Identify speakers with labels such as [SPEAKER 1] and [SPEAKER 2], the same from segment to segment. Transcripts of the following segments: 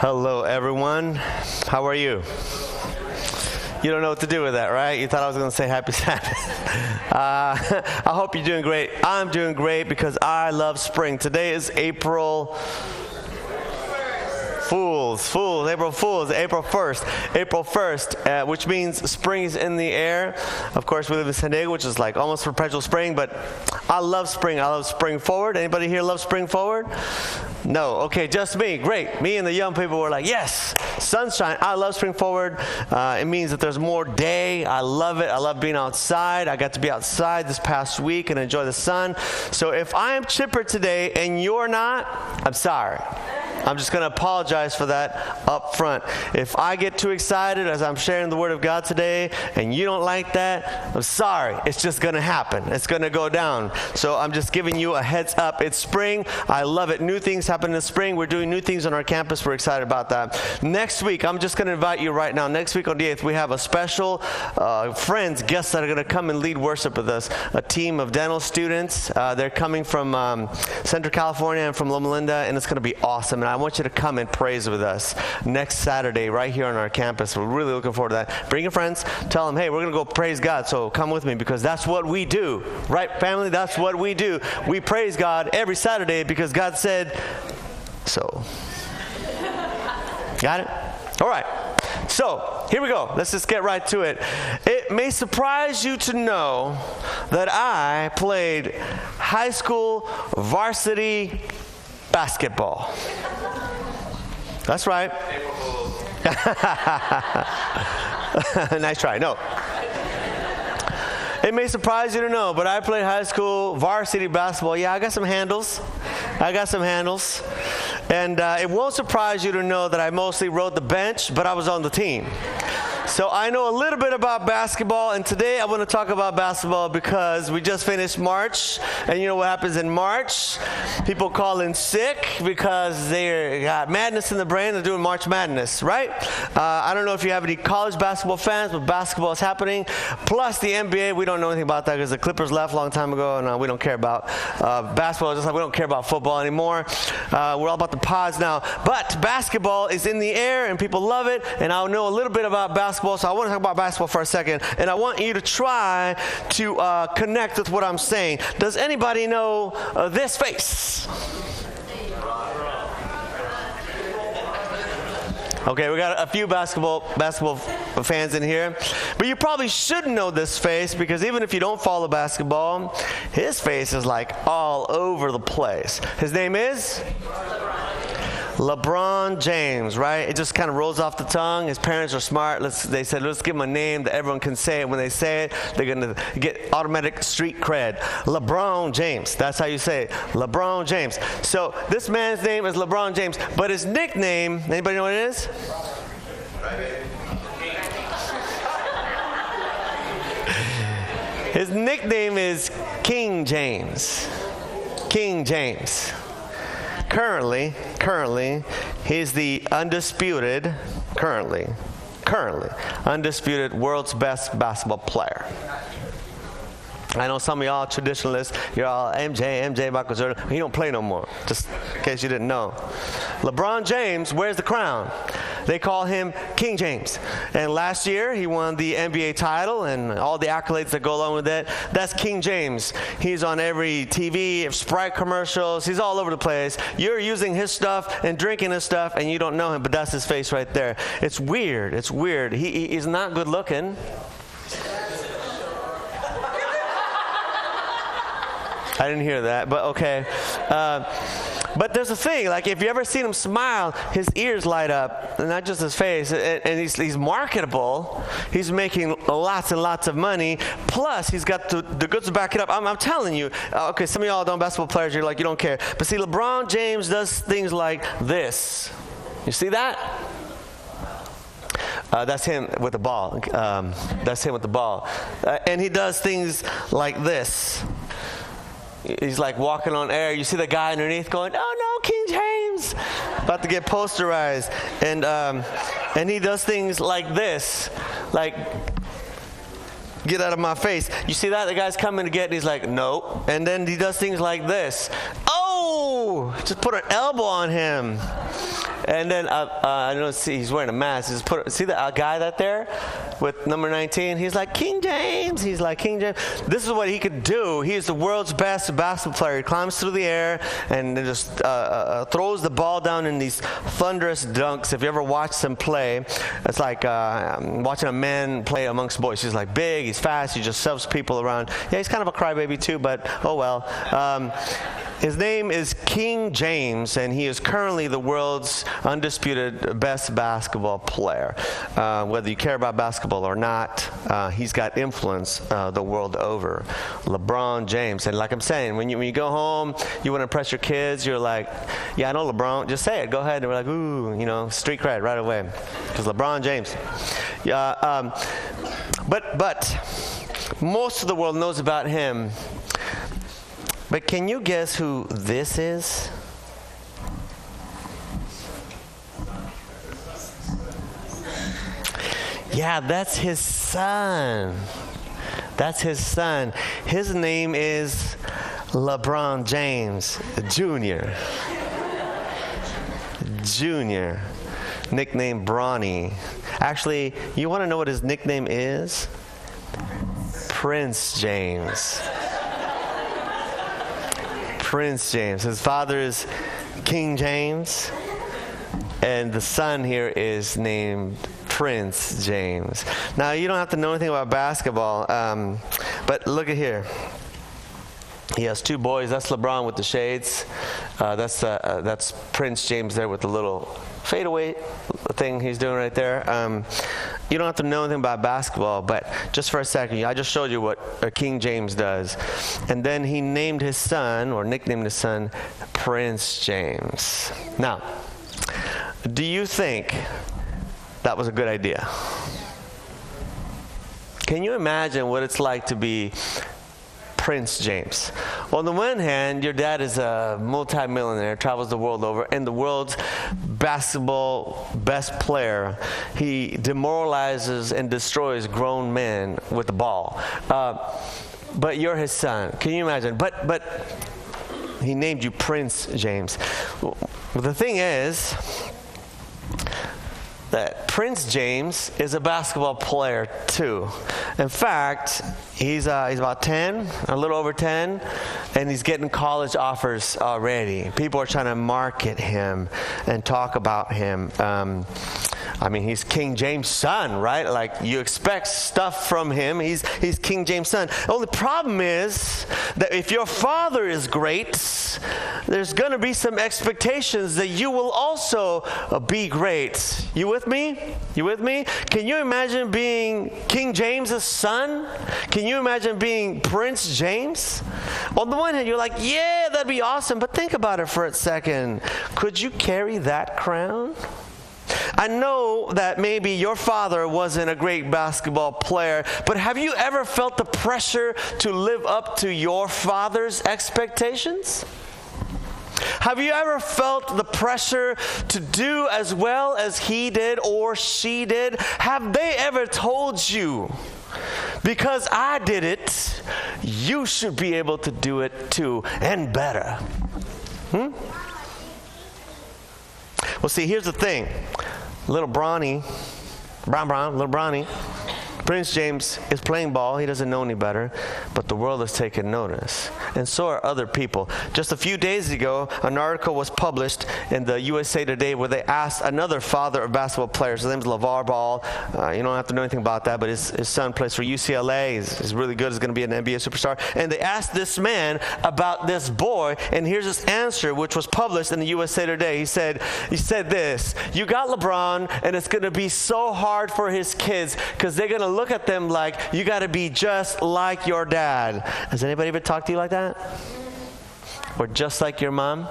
[SPEAKER 1] Hello, everyone. How are you? You don't know what to do with that, right? You thought I was going to say happy Sabbath. Uh, I hope you're doing great. I'm doing great because I love spring. Today is April Fools, fools, April Fools, April 1st, April 1st, uh, which means spring is in the air. Of course, we live in San Diego, which is like almost perpetual spring, but I love spring. I love spring forward. Anybody here love spring forward? No. Okay, just me. Great. Me and the young people were like, yes, sunshine. I love spring forward. Uh, it means that there's more day. I love it. I love being outside. I got to be outside this past week and enjoy the sun. So if I am chipper today and you're not, I'm sorry. I'm just going to apologize for that up front. If I get too excited as I'm sharing the Word of God today and you don't like that, I'm sorry. It's just going to happen. It's going to go down. So I'm just giving you a heads up. It's spring. I love it. New things happen in the spring. We're doing new things on our campus. We're excited about that. Next week, I'm just going to invite you right now. Next week on the 8th, we have a special uh, friends, guests that are going to come and lead worship with us. A team of dental students. Uh, they're coming from um, Central California and from Loma Linda, and it's going to be awesome. And I want you to come and praise with us next Saturday right here on our campus. We're really looking forward to that. Bring your friends, tell them, hey, we're going to go praise God, so come with me because that's what we do. Right, family? That's what we do. We praise God every Saturday because God said so. Got it? All right. So, here we go. Let's just get right to it. It may surprise you to know that I played high school varsity basketball. That's right. nice try. No. It may surprise you to know, but I played high school varsity basketball. Yeah, I got some handles. I got some handles. And uh, it won't surprise you to know that I mostly rode the bench, but I was on the team. So I know a little bit about basketball, and today I want to talk about basketball because we just finished March, and you know what happens in March? People call in sick because they got madness in the brain. They're doing March Madness, right? Uh, I don't know if you have any college basketball fans, but basketball is happening. Plus the NBA, we don't know anything about that because the Clippers left a long time ago, and uh, we don't care about uh, basketball. Just like we don't care about football anymore. Uh, we're all about the pods now. But basketball is in the air, and people love it. And I know a little bit about basketball basketball, so I want to talk about basketball for a second, and I want you to try to uh, connect with what I'm saying. Does anybody know uh, this face? Okay, we got a few basketball basketball fans in here, but you probably should know this face because even if you don't follow basketball, his face is like all over the place. His name is LeBron James, right? It just kind of rolls off the tongue. His parents are smart. Let's, they said, let's give him a name that everyone can say it. When they say it, they're going to get automatic street cred. LeBron James. That's how you say it. LeBron James. So this man's name is LeBron James, but his nickname, anybody know what it is? His nickname is King James. King James currently, currently, he's the undisputed, currently, currently, undisputed world's best basketball player. I know some of y'all traditionalists, you're all MJ, MJ, Michael Jordan. He don't play no more, just in case you didn't know. LeBron James wears the crown. They call him King James. And last year, he won the NBA title and all the accolades that go along with it. That's King James. He's on every TV, Sprite commercials. He's all over the place. You're using his stuff and drinking his stuff, and you don't know him, but that's his face right there. It's weird. It's weird. He, he's not good looking. I didn't hear that, but okay. Uh, but there's a thing, like if you ever seen him smile, his ears light up, and not just his face. And, and he's, he's marketable. He's making lots and lots of money. Plus, he's got the, the goods to back it up. I'm, I'm telling you. Uh, okay, some of y'all don't basketball players. You're like you don't care. But see, LeBron James does things like this. You see that? Uh, that's him with the ball. Um, that's him with the ball. Uh, and he does things like this he's like walking on air. You see the guy underneath going, "Oh no, King James!" About to get posterized, and um, and he does things like this, like get out of my face. You see that? The guy's coming to get, and he's like, no. And then he does things like this. Oh, just put an elbow on him. And then uh, uh, I don't see he's wearing a mask. Just put see the uh, guy that there with number 19. He's like King James. He's like King James. This is what he could do. He's the world's best basketball player. He climbs through the air and just uh, uh, throws the ball down in these thunderous dunks. If you ever watch him play, it's like uh, watching a man play amongst boys. He's like big. He's fast. He just shoves people around. Yeah, he's kind of a crybaby too, but oh well. Um, his name is King James, and he is currently the world's undisputed best basketball player. Uh, whether you care about basketball or not, uh, he's got influence uh, the world over. LeBron James. And like I'm saying, when you, when you go home, you want to impress your kids, you're like, yeah, I know LeBron. Just say it. Go ahead. And we're like, ooh, you know, street cred right away. Because LeBron James. Yeah, um, but, but most of the world knows about him but can you guess who this is? Yeah, that's his son. That's his son. His name is LeBron James Jr. Jr. Nickname Bronny. Actually, you want to know what his nickname is? Prince James. Prince James. His father is King James, and the son here is named Prince James. Now, you don't have to know anything about basketball, um, but look at here. He has two boys. That's LeBron with the shades. Uh, that's uh, uh, that's Prince James there with the little fadeaway thing he's doing right there. Um, you don't have to know anything about basketball, but just for a second, I just showed you what King James does. And then he named his son, or nicknamed his son, Prince James. Now, do you think that was a good idea? Can you imagine what it's like to be Prince James. On the one hand, your dad is a multimillionaire, travels the world over, and the world's basketball best player. He demoralizes and destroys grown men with the ball. Uh, but you're his son. Can you imagine? But but he named you Prince James. Well, the thing is that Prince James is a basketball player too. In fact, he's, uh, he's about 10, a little over 10, and he's getting college offers already. People are trying to market him and talk about him. Um, I mean, he's King James' son, right? Like you expect stuff from him. He's he's King James' son. The only problem is that if your father is great, there's going to be some expectations that you will also uh, be great. You with me? You with me? Can you imagine being King James' son? Can you imagine being Prince James? On the one hand, you're like, yeah, that'd be awesome. But think about it for a second. Could you carry that crown? I know that maybe your father wasn't a great basketball player, but have you ever felt the pressure to live up to your father's expectations? Have you ever felt the pressure to do as well as he did or she did? Have they ever told you, because I did it, you should be able to do it too and better? Hmm? Well, see, here's the thing. Little Bronny, Brown Brown, little Bronny, Prince James is playing ball. He doesn't know any better, but the world has taken notice. And so are other people. Just a few days ago, an article was published in the USA Today where they asked another father of basketball players. His name is LeVar Ball. Uh, you don't have to know anything about that, but his, his son plays for UCLA. He's, he's really good. He's going to be an NBA superstar. And they asked this man about this boy, and here's his answer, which was published in the USA Today. He said, he said this, you got LeBron, and it's going to be so hard for his kids because they're going to look at them like, you got to be just like your dad. Has anybody ever talked to you like that? Or just like your mom?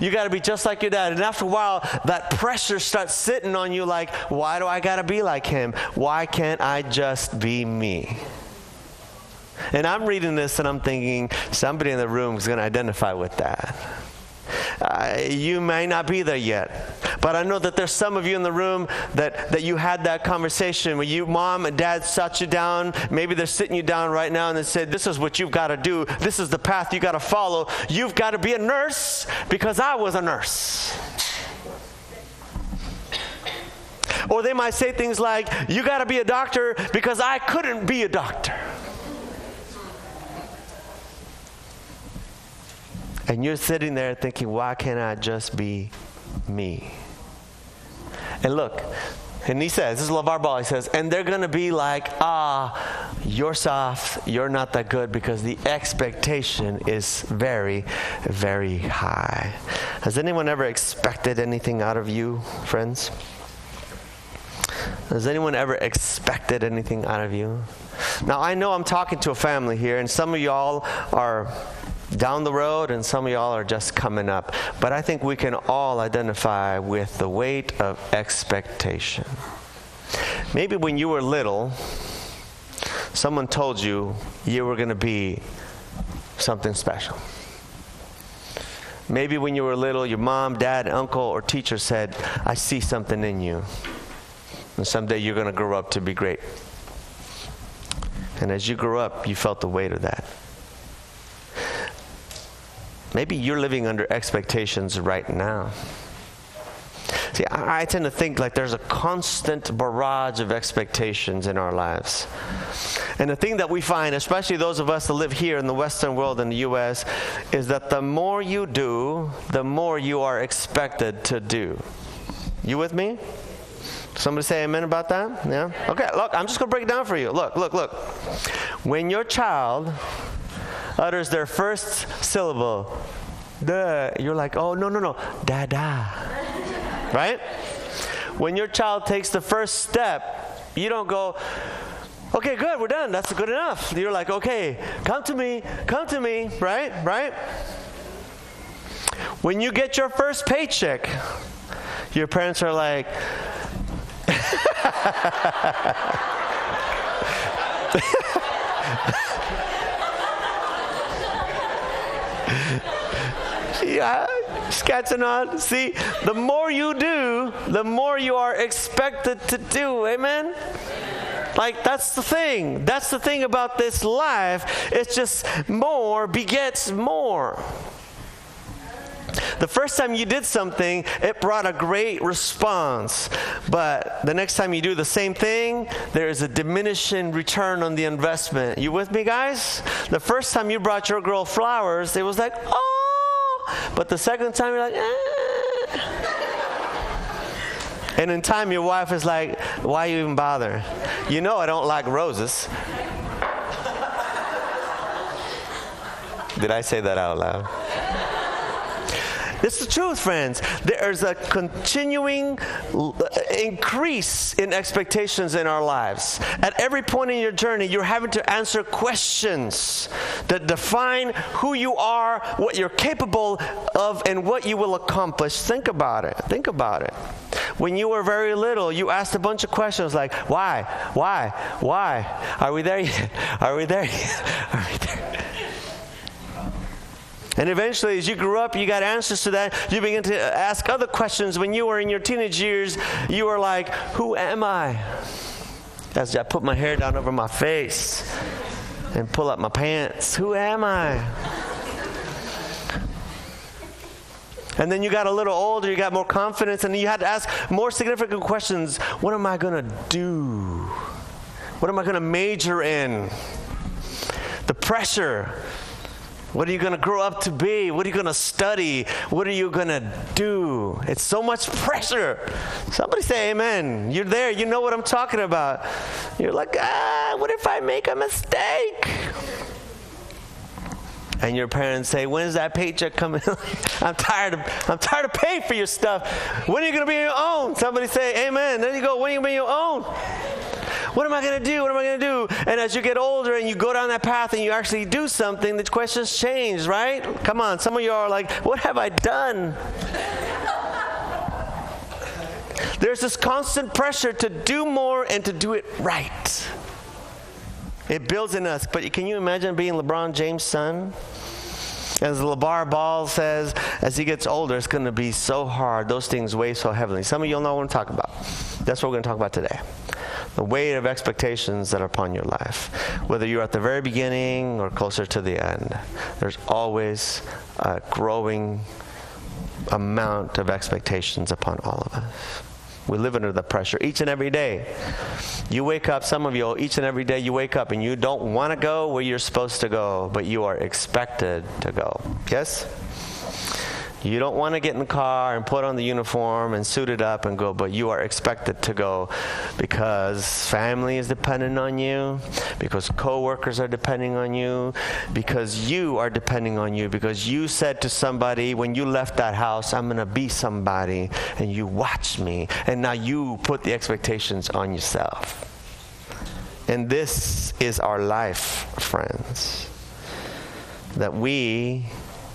[SPEAKER 1] You got to be just like your dad. And after a while, that pressure starts sitting on you like, why do I got to be like him? Why can't I just be me? And I'm reading this and I'm thinking, somebody in the room is going to identify with that. You may not be there yet. But I know that there's some of you in the room that, that you had that conversation where you, mom and dad sat you down. Maybe they're sitting you down right now and they said, This is what you've got to do. This is the path you've got to follow. You've got to be a nurse because I was a nurse. Or they might say things like, You got to be a doctor because I couldn't be a doctor. And you're sitting there thinking, Why can't I just be me? And look, and he says, this is LeVar Ball, he says, and they're going to be like, ah, you're soft, you're not that good because the expectation is very, very high. Has anyone ever expected anything out of you, friends? Has anyone ever expected anything out of you? Now, I know I'm talking to a family here, and some of y'all are down the road, and some of y'all are just coming up. But I think we can all identify with the weight of expectation. Maybe when you were little, someone told you you were going to be something special. Maybe when you were little, your mom, dad, uncle, or teacher said, I see something in you. And someday you're going to grow up to be great. And as you grew up, you felt the weight of that. Maybe you're living under expectations right now. See, I, I, tend to think like there's a constant barrage of expectations in our lives. And the thing that we find, especially those of us that live here in the Western world in the U.S., is that the more you do, the more you are expected to do. You with me? Somebody say amen about that? Yeah? Okay, look, I'm just going to break it down for you. Look, look, look. When your child utters their first syllable, duh, you're like, oh, no, no, no, da da. right? When your child takes the first step, you don't go, okay, good, we're done. That's good enough. You're like, okay, come to me, come to me, right? Right? When you get your first paycheck, your parents are like, yeah, sketching on. See, the more you do, the more you are expected to do. Amen? Like, that's the thing. That's the thing about this life. It's just more begets more. The first time you did something, it brought a great response. But the next time you do the same thing, there is a diminishing return on the investment. You with me, guys? The first time you brought your girl flowers, it was like, oh. But the second time, you're like, eh. And in time, your wife is like, why you even bother? You know I don't like roses. Did I say that out loud? It's the truth, friends. There's a continuing uh, increase in expectations in our lives. At every point in your journey, you're having to answer questions that define who you are, what you're capable of, and what you will accomplish. Think about it. Think about it. When you were very little, you asked a bunch of questions like, why? Why? Why? Are we there yet? Are we there yet? Are we there? And eventually, as you grew up, you got answers to that. You begin to ask other questions. When you were in your teenage years, you were like, Who am I? As I put my hair down over my face and pull up my pants, Who am I? And then you got a little older, you got more confidence, and you had to ask more significant questions. What am I going to do? What am I going to major in? The pressure what are you going to grow up to be? What are you going to study? What are you going to do? It's so much pressure. Somebody say amen. You're there. You know what I'm talking about. You're like, ah, what if I make a mistake? And your parents say, "When's that paycheck coming? I'm tired of I'm tired of paying for your stuff. When are you going to be your own?" Somebody say, "Amen." There you go. When are you going to be your own? What am I going to do? What am I going to do? And as you get older and you go down that path and you actually do something, the questions change, right? Come on, some of you are like, what have I done? There's this constant pressure to do more and to do it right. It builds in us. But can you imagine being LeBron James' son? As LeVar Ball says, as he gets older, it's going to be so hard. Those things weigh so heavily. Some of you all know what I'm talking about. That's what we're going to talk about today. The weight of expectations that are upon your life. Whether you're at the very beginning or closer to the end, there's always a growing amount of expectations upon all of us. We live under the pressure each and every day. You wake up, some of you, each and every day you wake up and you don't want to go where you're supposed to go, but you are expected to go. Yes? You don't want to get in the car and put on the uniform and suit it up and go, but you are expected to go because family is dependent on you, because coworkers are depending on you, because you are depending on you, because you said to somebody when you left that house, I'm going to be somebody, and you watched me, and now you put the expectations on yourself. And this is our life, friends. That we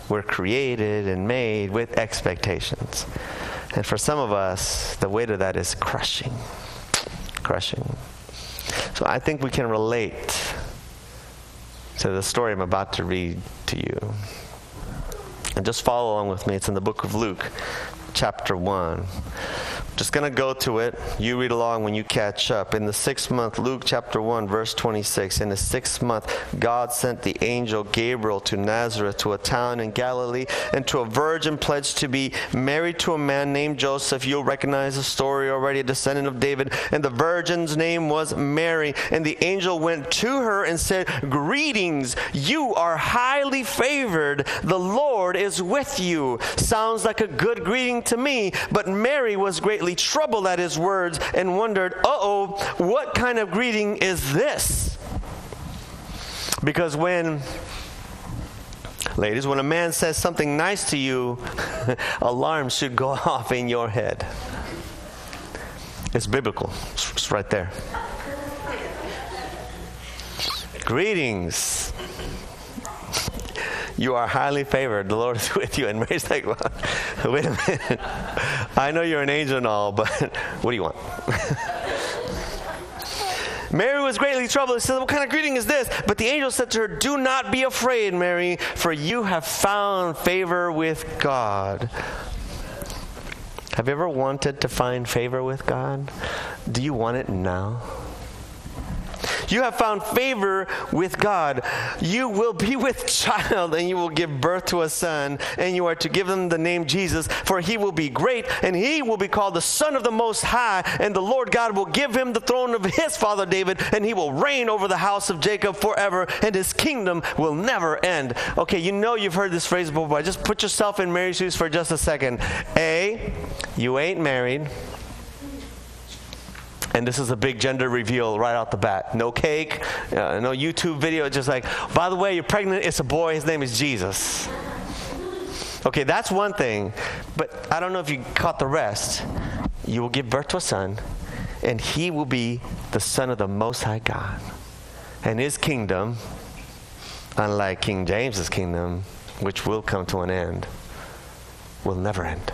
[SPEAKER 1] we're created and made with expectations. And for some of us, the weight of that is crushing. Crushing. So I think we can relate to the story I'm about to read to you. And just follow along with me. It's in the book of Luke, chapter 1. Just going to go to it. You read along when you catch up. In the sixth month, Luke chapter 1, verse 26. In the sixth month, God sent the angel Gabriel to Nazareth, to a town in Galilee, and to a virgin pledged to be married to a man named Joseph. You'll recognize the story already, a descendant of David. And the virgin's name was Mary. And the angel went to her and said, Greetings, you are highly favored. The Lord is with you. Sounds like a good greeting to me. But Mary was greatly troubled at his words and wondered, uh oh, what kind of greeting is this? Because when Ladies, when a man says something nice to you, alarms should go off in your head. It's biblical. It's right there. Greetings. You are highly favored. The Lord is with you. And Mary's like, well, wait a minute. I know you're an angel and all, but what do you want? Mary was greatly troubled. She said, What kind of greeting is this? But the angel said to her, Do not be afraid, Mary, for you have found favor with God. Have you ever wanted to find favor with God? Do you want it now? You have found favor with God. You will be with child, and you will give birth to a son, and you are to give him the name Jesus, for he will be great, and he will be called the Son of the Most High, and the Lord God will give him the throne of his father David, and he will reign over the house of Jacob forever, and his kingdom will never end. Okay, you know you've heard this phrase before, but just put yourself in Mary's shoes for just a second. A, you ain't married. And this is a big gender reveal right out the bat. No cake, uh, no YouTube video. Just like, by the way, you're pregnant. It's a boy. His name is Jesus. Okay, that's one thing. But I don't know if you caught the rest. You will give birth to a son, and he will be the son of the Most High God. And his kingdom, unlike King James's kingdom, which will come to an end, will never end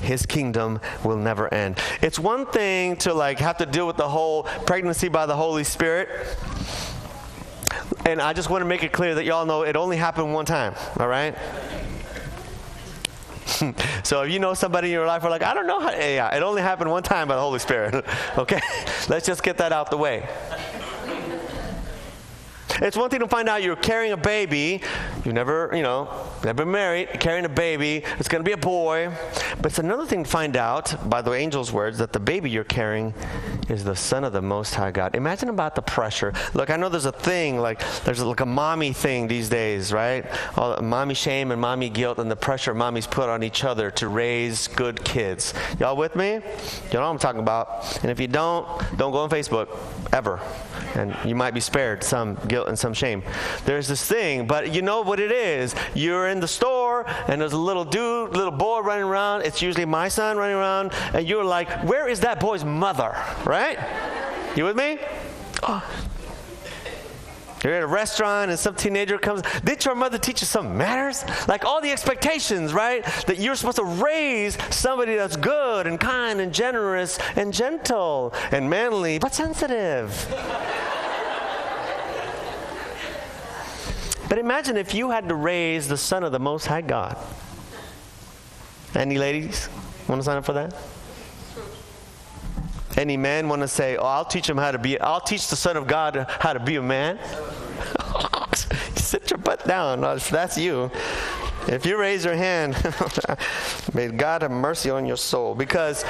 [SPEAKER 1] his kingdom will never end. It's one thing to like have to deal with the whole pregnancy by the Holy Spirit. And I just want to make it clear that y'all know it only happened one time, all right? so if you know somebody in your life are like, I don't know how, yeah, it only happened one time by the Holy Spirit. okay? Let's just get that out the way. It's one thing to find out you're carrying a baby. You've never, you know, never married, carrying a baby. It's going to be a boy. But it's another thing to find out, by the angel's words, that the baby you're carrying is the son of the Most High God. Imagine about the pressure. Look, I know there's a thing, like, there's like a mommy thing these days, right? All mommy shame and mommy guilt and the pressure mommies put on each other to raise good kids. Y'all with me? You know what I'm talking about. And if you don't, don't go on Facebook, ever. And you might be spared some guilt and some shame. There's this thing, but you know what it is. You're in the store, and there's a little dude, little boy running around. It's usually my son running around, and you're like, where is that boy's mother? Right? You with me? Oh. You're at a restaurant and some teenager comes. Did your mother teach you some manners? Like all the expectations, right? That you're supposed to raise somebody that's good and kind and generous and gentle and manly, but sensitive. But imagine if you had to raise the son of the Most High God. Any ladies want to sign up for that? Any men want to say, "Oh, I'll teach him how to be. I'll teach the Son of God how to be a man." Sit your butt down. That's you. If you raise your hand, may God have mercy on your soul because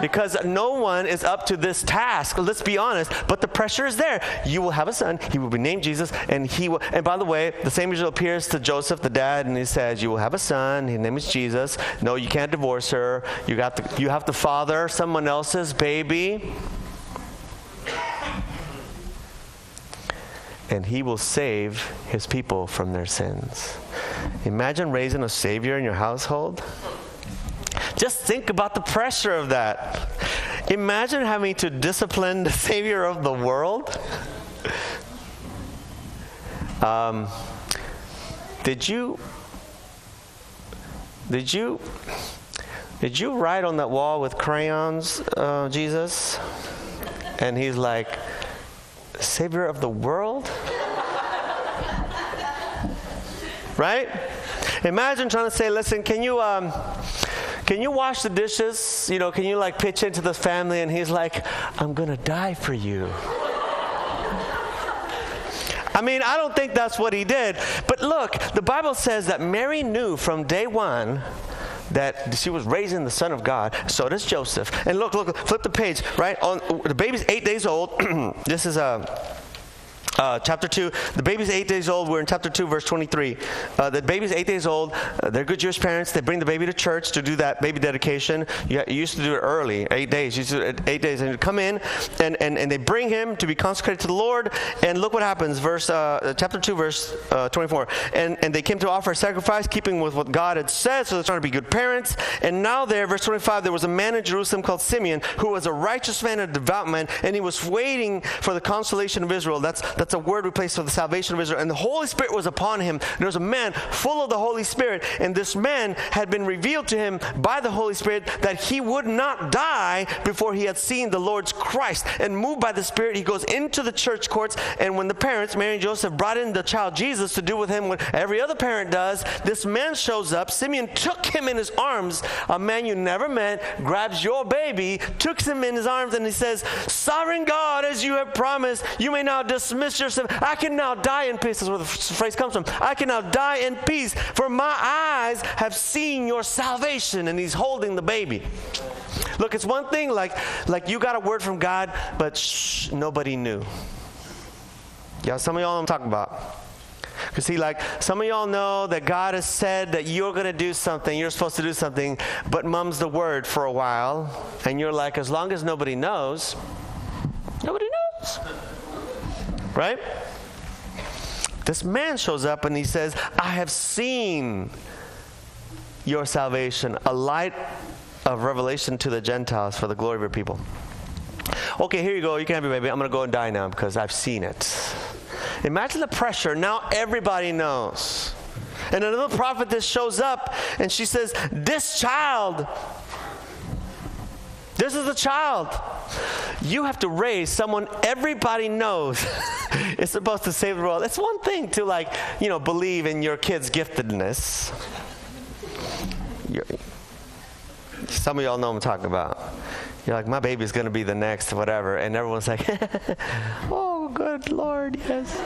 [SPEAKER 1] because no one is up to this task. Let's be honest, but the pressure is there. You will have a son, he will be named Jesus, and he will and by the way, the same angel appears to Joseph, the dad, and he says, You will have a son, his name is Jesus. No, you can't divorce her. You got to, you have to father someone else's baby. And he will save his people from their sins. Imagine raising a savior in your household. Just think about the pressure of that. Imagine having to discipline the savior of the world. Um, did you did you did you write on that wall with crayons, uh, Jesus? And he's like, Savior of the world? right? Imagine trying to say, listen, can you um, can you wash the dishes? You know, can you like pitch into the family? And he's like, I'm gonna die for you. I mean, I don't think that's what he did. But look, the Bible says that Mary knew from day one that she was raising the Son of God. So does Joseph. And look, look, flip the page, right? On the baby's eight days old. this is a uh, chapter 2, the baby's eight days old. We're in chapter 2, verse 23. Uh, the baby's eight days old. Uh, they're good Jewish parents. They bring the baby to church to do that baby dedication. You, you used to do it early, eight days. You used to do eight days. And you come in, and, and, and they bring him to be consecrated to the Lord. And look what happens. Verse uh, Chapter 2, verse uh, 24. And, and they came to offer a sacrifice, keeping with what God had said. So they're trying to be good parents. And now there, verse 25, there was a man in Jerusalem called Simeon, who was a righteous man and devout man. And he was waiting for the consolation of Israel. That's that's a word we place for the salvation of Israel. And the Holy Spirit was upon him. There was a man full of the Holy Spirit, and this man had been revealed to him by the Holy Spirit that he would not die before he had seen the Lord's Christ. And moved by the Spirit, he goes into the church courts. And when the parents, Mary and Joseph, brought in the child Jesus to do with him what every other parent does, this man shows up. Simeon took him in his arms, a man you never met, grabs your baby, took him in his arms, and he says, Sovereign God, as you have promised, you may now dismiss I can now die in peace. That's where the phrase comes from. I can now die in peace, for my eyes have seen your salvation. And he's holding the baby. Look, it's one thing like, like you got a word from God, but shh, nobody knew. Yeah, some of y'all I'm talking about. Because see, like some of y'all know that God has said that you're going to do something, you're supposed to do something, but mum's the word for a while, and you're like, as long as nobody knows, nobody knows. Right? This man shows up and he says, I have seen your salvation, a light of revelation to the Gentiles for the glory of your people. Okay, here you go. You can have your baby. I'm going to go and die now because I've seen it. Imagine the pressure. Now everybody knows. And another prophetess shows up and she says, This child, this is the child. You have to raise someone everybody knows is supposed to save the world. It's one thing to, like, you know, believe in your kid's giftedness. You're, some of y'all know what I'm talking about. You're like, my baby's going to be the next, whatever. And everyone's like, oh, good Lord, yes.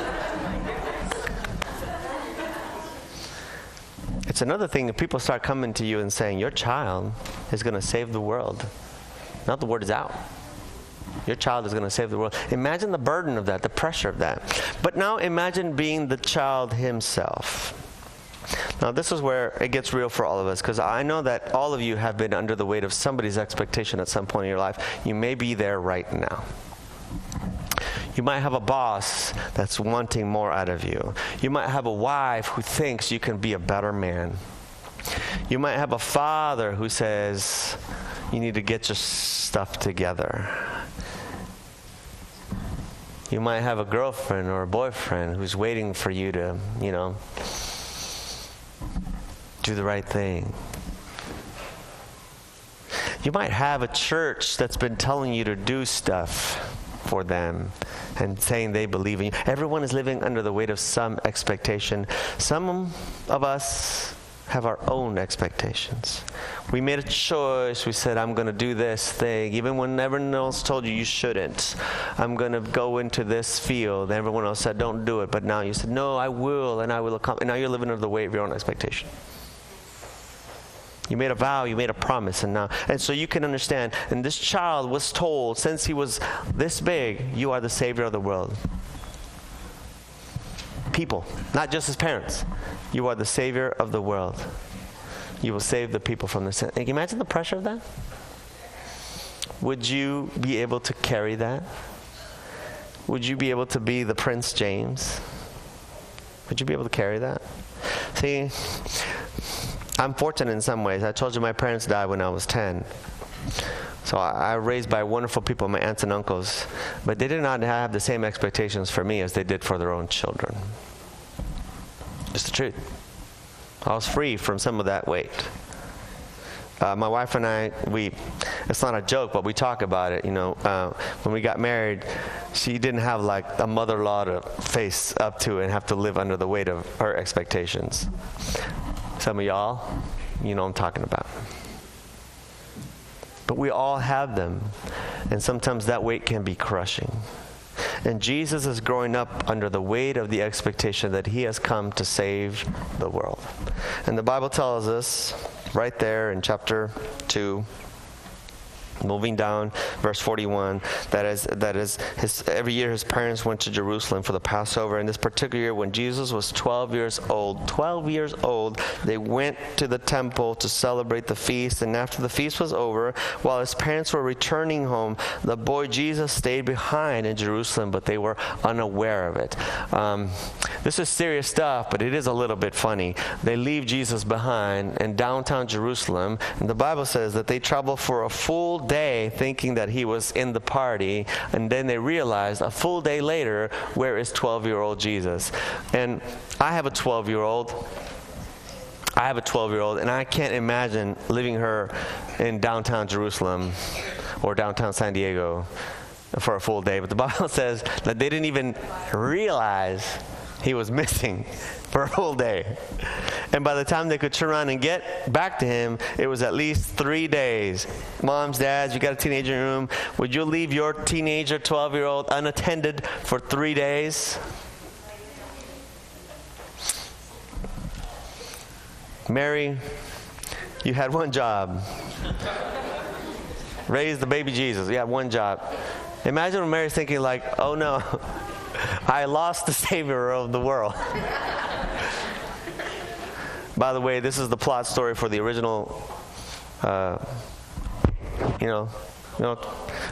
[SPEAKER 1] It's another thing if people start coming to you and saying, Your child is going to save the world. Now the word is out. Your child is going to save the world. Imagine the burden of that, the pressure of that. But now imagine being the child himself. Now, this is where it gets real for all of us because I know that all of you have been under the weight of somebody's expectation at some point in your life. You may be there right now. You might have a boss that's wanting more out of you. You might have a wife who thinks you can be a better man. You might have a father who says, You need to get your stuff together. You might have a girlfriend or a boyfriend who's waiting for you to, you know, do the right thing. You might have a church that's been telling you to do stuff for them and saying they believe in you. Everyone is living under the weight of some expectation. Some of us have our own expectations. We made a choice. We said, I'm going to do this thing, even when everyone else told you you shouldn't. I'm going to go into this field. Everyone else said, don't do it. But now you said, no, I will, and I will accomplish. And now you're living under the weight of your own expectation. You made a vow, you made a promise, and now, and so you can understand. And this child was told, since he was this big, you are the savior of the world. People, not just his parents. You are the savior of the world. You will save the people from the sin. Can you imagine the pressure of that? Would you be able to carry that? Would you be able to be the Prince James? Would you be able to carry that? See, I'm fortunate in some ways. I told you my parents died when I was 10. So I, I raised by wonderful people, my aunts and uncles, but they did not have the same expectations for me as they did for their own children. It's the truth. I was free from some of that weight. Uh, my wife and I, we, it's not a joke, but we talk about it. You know, uh, when we got married, she didn't have like a mother-in-law to face up to and have to live under the weight of her expectations. Some of y'all, you know I'm talking about. But we all have them, and sometimes that weight can be crushing. And Jesus is growing up under the weight of the expectation that he has come to save the world. And the Bible tells us right there in chapter 2 Moving down, verse 41, that is, that is his, every year his parents went to Jerusalem for the Passover. And this particular year, when Jesus was 12 years old, 12 years old, they went to the temple to celebrate the feast. And after the feast was over, while his parents were returning home, the boy Jesus stayed behind in Jerusalem, but they were unaware of it. Um, this is serious stuff, but it is a little bit funny. They leave Jesus behind in downtown Jerusalem, and the Bible says that they travel for a full day thinking that he was in the party, and then they realized a full day later, where is 12 year old Jesus? And I have a 12 year old. I have a 12 year old, and I can't imagine leaving her in downtown Jerusalem or downtown San Diego for a full day. But the Bible says that they didn't even realize he was missing for a whole day. And by the time they could turn around and get back to him, it was at least three days. Moms, dads, you got a teenager in your room. Would you leave your teenager, 12 year old, unattended for three days? Mary, you had one job. Raise the baby Jesus. You had one job. Imagine Mary's thinking like, oh no, I lost the Savior of the world. By the way, this is the plot story for the original, uh, you know, you know,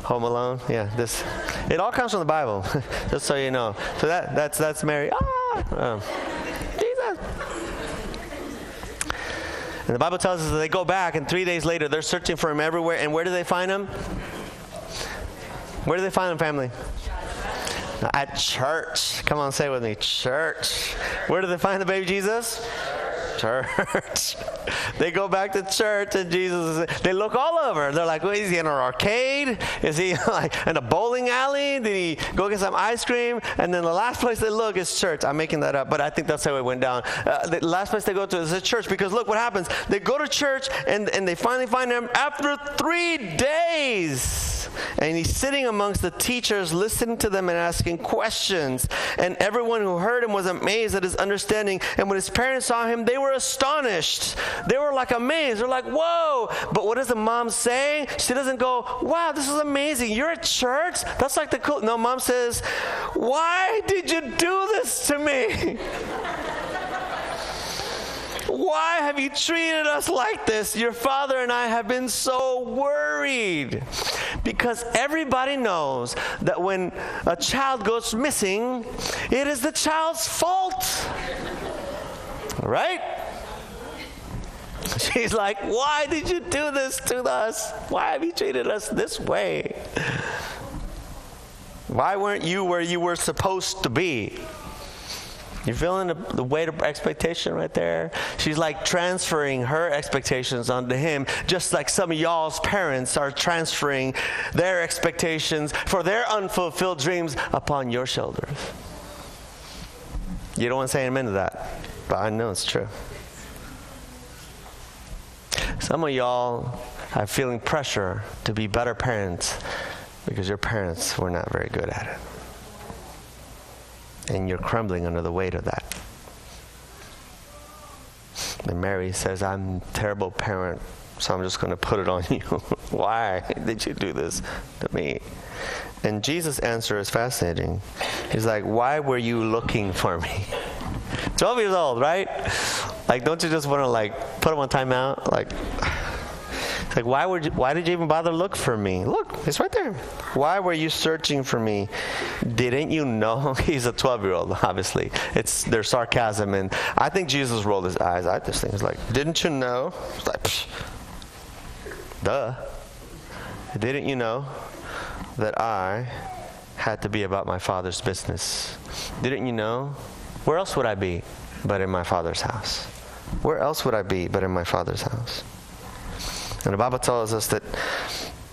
[SPEAKER 1] Home Alone. Yeah, this. It all comes from the Bible, just so you know. So that that's that's Mary. Ah, um, Jesus. And the Bible tells us that they go back, and three days later, they're searching for him everywhere. And where do they find him? Where do they find him, family? At church. Come on, say it with me. Church. Where do they find the baby Jesus? Church. they go back to church and Jesus, they look all over. They're like, well, is he in an arcade? Is he like in a bowling alley? Did he go get some ice cream? And then the last place they look is church. I'm making that up, but I think that's how it went down. Uh, the last place they go to is a church because look what happens. They go to church and, and they finally find him after three days. And he's sitting amongst the teachers, listening to them and asking questions. And everyone who heard him was amazed at his understanding. And when his parents saw him, they were astonished. They were like amazed. They're like, whoa. But what does the mom say? She doesn't go, wow, this is amazing. You're at church? That's like the cool. No, mom says, why did you do this to me? Why have you treated us like this? Your father and I have been so worried. Because everybody knows that when a child goes missing, it is the child's fault. Right? She's like, Why did you do this to us? Why have you treated us this way? Why weren't you where you were supposed to be? You feeling the, the weight of expectation right there? She's like transferring her expectations onto him, just like some of y'all's parents are transferring their expectations for their unfulfilled dreams upon your shoulders. You don't want to say amen to that, but I know it's true. Some of y'all are feeling pressure to be better parents because your parents were not very good at it and you're crumbling under the weight of that. And Mary says, I'm a terrible parent, so I'm just going to put it on you. Why did you do this to me? And Jesus' answer is fascinating. He's like, Why were you looking for me? 12 years old, right? Like, don't you just want to, like, put him on timeout? Like, like, why, would you, why did you even bother look for me? Look, it's right there. Why were you searching for me? Didn't you know? He's a 12 year old, obviously. It's their sarcasm. And I think Jesus rolled his eyes. I just think it's like, didn't you know? It's like, Psh. duh. Didn't you know that I had to be about my father's business? Didn't you know? Where else would I be but in my father's house? Where else would I be but in my father's house? And the Bible tells us that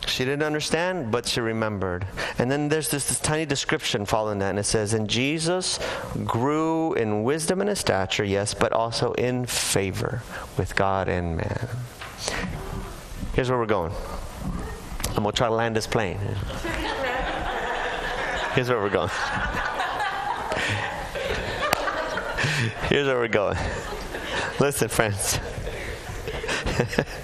[SPEAKER 1] she didn't understand, but she remembered. And then there's this, this tiny description following that, and it says, And Jesus grew in wisdom and in stature, yes, but also in favor with God and man. Here's where we're going. I'm going to try to land this plane. Here's where we're going. Here's where we're going. Listen, friends.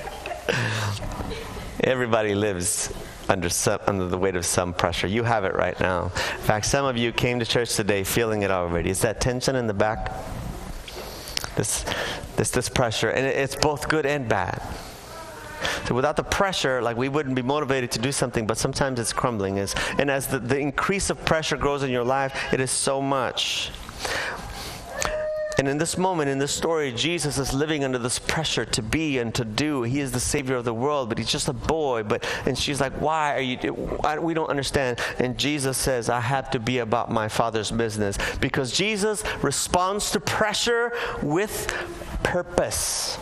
[SPEAKER 1] Everybody lives under some, under the weight of some pressure. You have it right now. In fact, some of you came to church today feeling it already. Is that tension in the back? This, this, this pressure, and it's both good and bad. So without the pressure, like we wouldn't be motivated to do something, but sometimes it's crumbling. And as the, the increase of pressure grows in your life, it is so much. And in this moment, in this story, Jesus is living under this pressure to be and to do. He is the Savior of the world, but he's just a boy. But and she's like, "Why are you? Why, we don't understand." And Jesus says, "I have to be about my Father's business," because Jesus responds to pressure with purpose.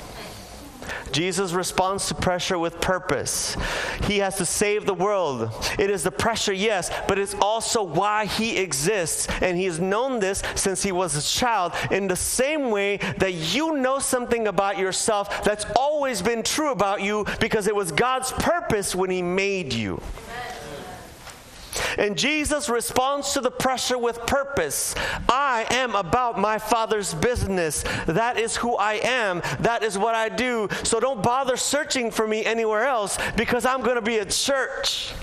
[SPEAKER 1] Jesus responds to pressure with purpose. He has to save the world. It is the pressure, yes, but it's also why he exists. And he has known this since he was a child, in the same way that you know something about yourself that's always been true about you because it was God's purpose when he made you. And Jesus responds to the pressure with purpose. I am about my Father's business. That is who I am. That is what I do. So don't bother searching for me anywhere else because I'm going to be at church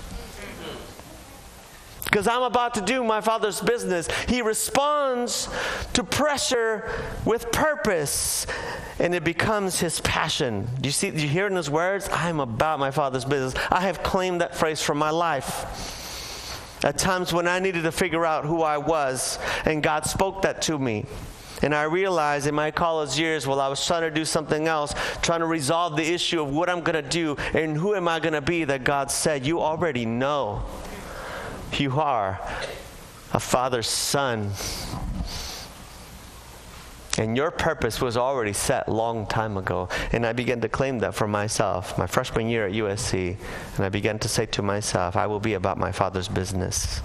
[SPEAKER 1] because I'm about to do my father's business. He responds to pressure with purpose, and it becomes his passion. Do you see? Do you hear in his words? I'm about my father's business. I have claimed that phrase for my life. At times when I needed to figure out who I was, and God spoke that to me. And I realized in my college years, while I was trying to do something else, trying to resolve the issue of what I'm going to do and who am I going to be, that God said, You already know. You are a father's son. And your purpose was already set long time ago. And I began to claim that for myself, my freshman year at USC. And I began to say to myself, I will be about my father's business.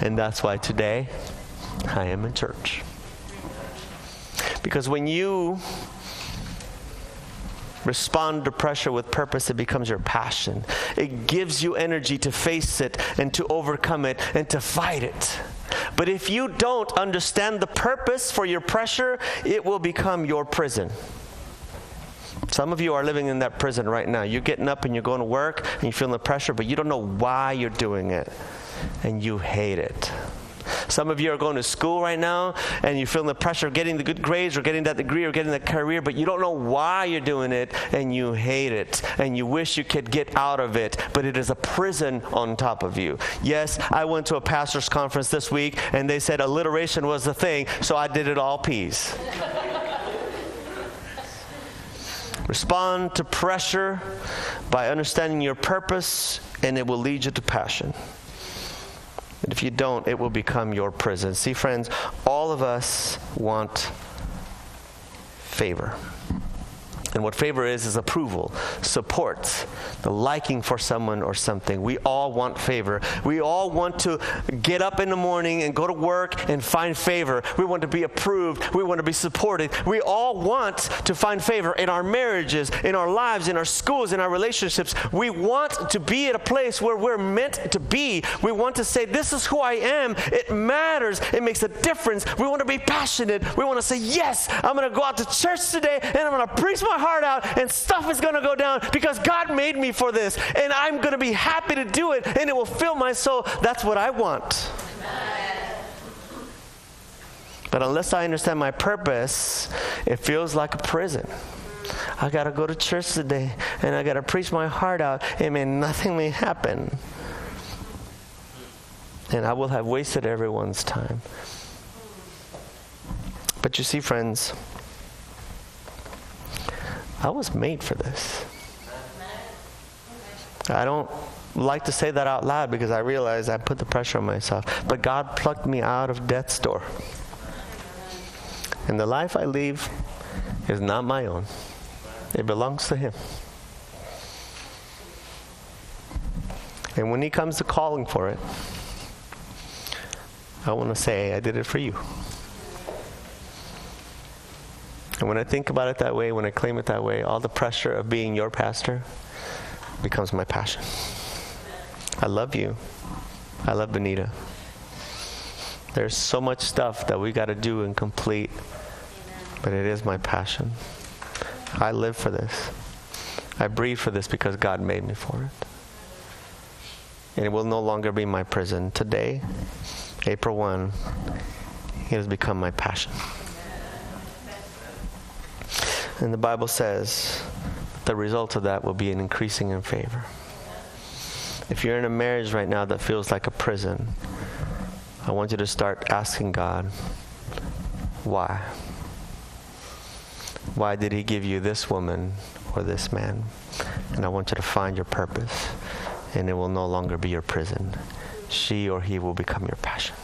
[SPEAKER 1] And that's why today I am in church. Because when you respond to pressure with purpose, it becomes your passion. It gives you energy to face it and to overcome it and to fight it. But if you don't understand the purpose for your pressure, it will become your prison. Some of you are living in that prison right now. You're getting up and you're going to work and you're feeling the pressure, but you don't know why you're doing it. And you hate it. Some of you are going to school right now and you're feeling the pressure of getting the good grades or getting that degree or getting that career, but you don't know why you're doing it and you hate it and you wish you could get out of it, but it is a prison on top of you. Yes, I went to a pastor's conference this week and they said alliteration was the thing, so I did it all P's. Respond to pressure by understanding your purpose, and it will lead you to passion. If you don't, it will become your prison. See, friends, all of us want favor. And what favor is, is approval, support, the liking for someone or something. We all want favor. We all want to get up in the morning and go to work and find favor. We want to be approved. We want to be supported. We all want to find favor in our marriages, in our lives, in our schools, in our relationships. We want to be at a place where we're meant to be. We want to say, This is who I am. It matters. It makes a difference. We want to be passionate. We want to say, Yes, I'm going to go out to church today and I'm going to preach my heart out, and stuff is going to go down because God made me for this, and I'm going to be happy to do it, and it will fill my soul. That's what I want. But unless I understand my purpose, it feels like a prison. I got to go to church today and I got to preach my heart out. and may nothing may happen. And I will have wasted everyone's time. But you see, friends, I was made for this. I don't like to say that out loud because I realize I put the pressure on myself. But God plucked me out of death's door. And the life I live is not my own, it belongs to Him. And when He comes to calling for it, I want to say, I did it for you. And when I think about it that way, when I claim it that way, all the pressure of being your pastor becomes my passion. I love you. I love Benita. There's so much stuff that we got to do and complete, but it is my passion. I live for this. I breathe for this because God made me for it. And it will no longer be my prison. Today, April 1, it has become my passion. And the Bible says the result of that will be an increasing in favor. If you're in a marriage right now that feels like a prison, I want you to start asking God, why? Why did He give you this woman or this man? And I want you to find your purpose, and it will no longer be your prison. She or he will become your passion.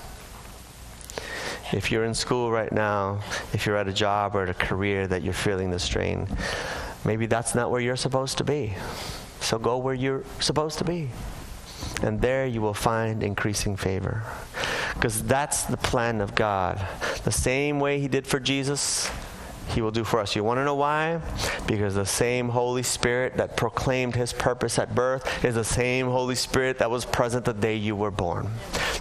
[SPEAKER 1] If you're in school right now, if you're at a job or at a career that you're feeling the strain, maybe that's not where you're supposed to be. So go where you're supposed to be. And there you will find increasing favor. Because that's the plan of God. The same way He did for Jesus, he will do for us. You want to know why? Because the same Holy Spirit that proclaimed His purpose at birth is the same Holy Spirit that was present the day you were born.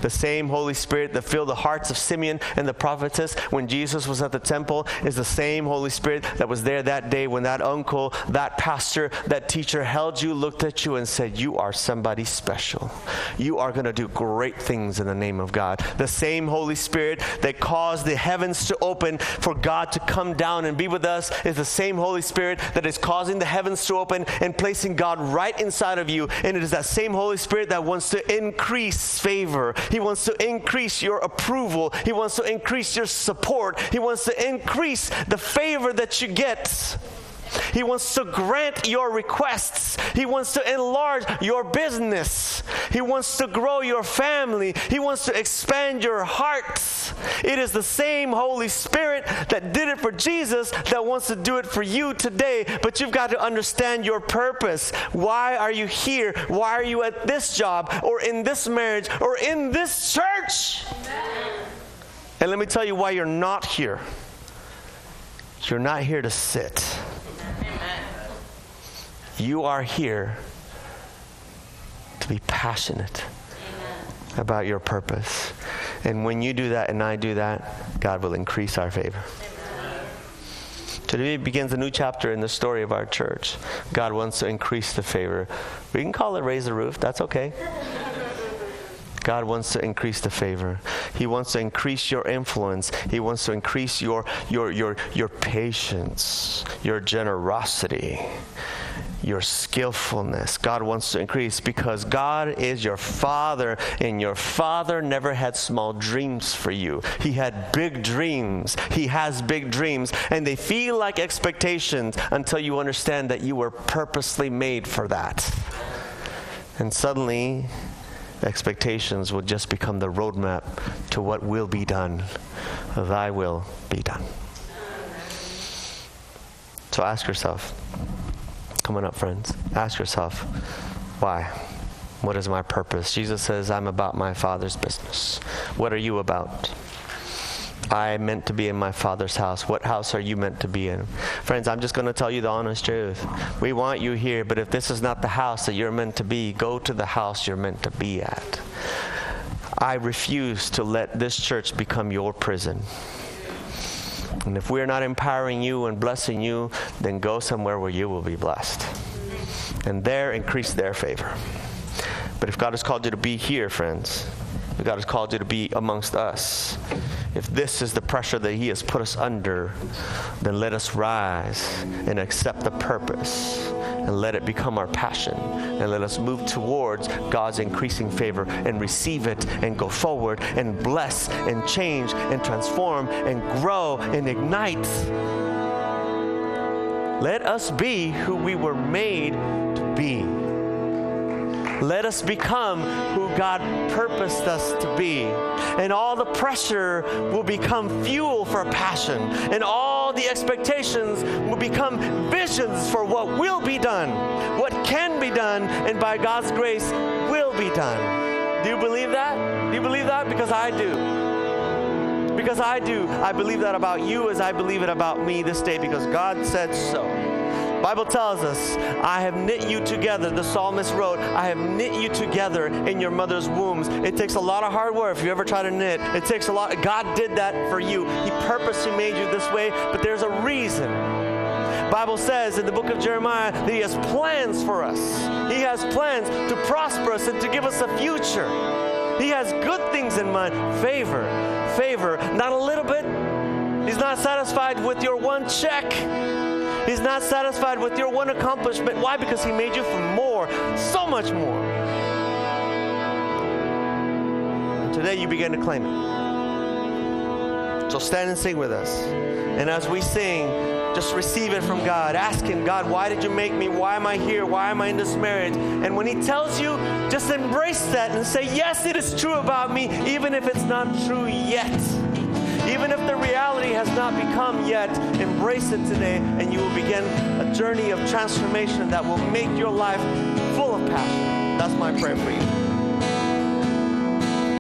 [SPEAKER 1] The same Holy Spirit that filled the hearts of Simeon and the prophetess when Jesus was at the temple is the same Holy Spirit that was there that day when that uncle, that pastor, that teacher held you, looked at you, and said, You are somebody special. You are going to do great things in the name of God. The same Holy Spirit that caused the heavens to open for God to come down and be with us is the same Holy Spirit that is causing the heavens to open and placing God right inside of you. And it is that same Holy Spirit that wants to increase favor. He wants to increase your approval. He wants to increase your support. He wants to increase the favor that you get. He wants to grant your requests. He wants to enlarge your business. He wants to grow your family. He wants to expand your hearts. It is the same Holy Spirit that did it for Jesus that wants to do it for you today. But you've got to understand your purpose. Why are you here? Why are you at this job or in this marriage or in this church? And let me tell you why you're not here. You're not here to sit. You are here to be passionate Amen. about your purpose. And when you do that and I do that, God will increase our favor. Amen. Today begins a new chapter in the story of our church. God wants to increase the favor. We can call it raise the roof, that's okay. God wants to increase the favor. He wants to increase your influence. He wants to increase your your your your patience, your generosity your skillfulness. God wants to increase because God is your Father, and your Father never had small dreams for you. He had big dreams. He has big dreams, and they feel like expectations until you understand that you were purposely made for that. And suddenly, expectations will just become the roadmap to what will be done. Thy will be done. So ask yourself, come on up, friends. Ask yourself, why? What is my purpose? Jesus says, I'm about my Father's business. What are you about? I meant to be in my Father's house. What house are you meant to be in? Friends, I'm just going to tell you the honest truth. We want you here, but if this is not the house that you're meant to be, go to the house you're meant to be at. I refuse to let this church become your prison. And if we're not empowering you and blessing you, then go somewhere where you will be blessed. And there increase their favor. But if God has called you to be here, friends, if God has called you to be amongst us, if this is the pressure that He has put us under, then let us rise and accept the purpose and let it become our passion. And let us move towards God's increasing favor and receive it and go forward and bless and change and transform and grow and ignite. Let us be who we were made to be. Let us become who God purposed us to be. And all the pressure will become fuel for passion. And all the expectations will become visions for what will be done, what can be done, and by God's grace will be done. Do you believe that? Do you believe that? Because I do. Because I do. I believe that about you as I believe it about me this day because God said so. Bible tells us, I have knit you together. The psalmist wrote, I have knit you together in your mother's wombs. It takes a lot of hard work if you ever try to knit. It takes a lot. God did that for you. He purposely made you this way, but there's a reason. Bible says in the book of Jeremiah that he has plans for us. He has plans to prosper us and to give us a future. He has good things in mind. Favor, favor, not a little bit. He's not satisfied with your one check. He's not satisfied with your one accomplishment. Why? Because He made you for more, so much more. And today you begin to claim it. So stand and sing with us. And as we sing, just receive it from God. Ask Him, God, why did you make me? Why am I here? Why am I in this marriage? And when He tells you, just embrace that and say, Yes, it is true about me, even if it's not true yet. Even if the reality has not become yet, embrace it today and you will begin a journey of transformation that will make your life full of passion. That's my prayer for you.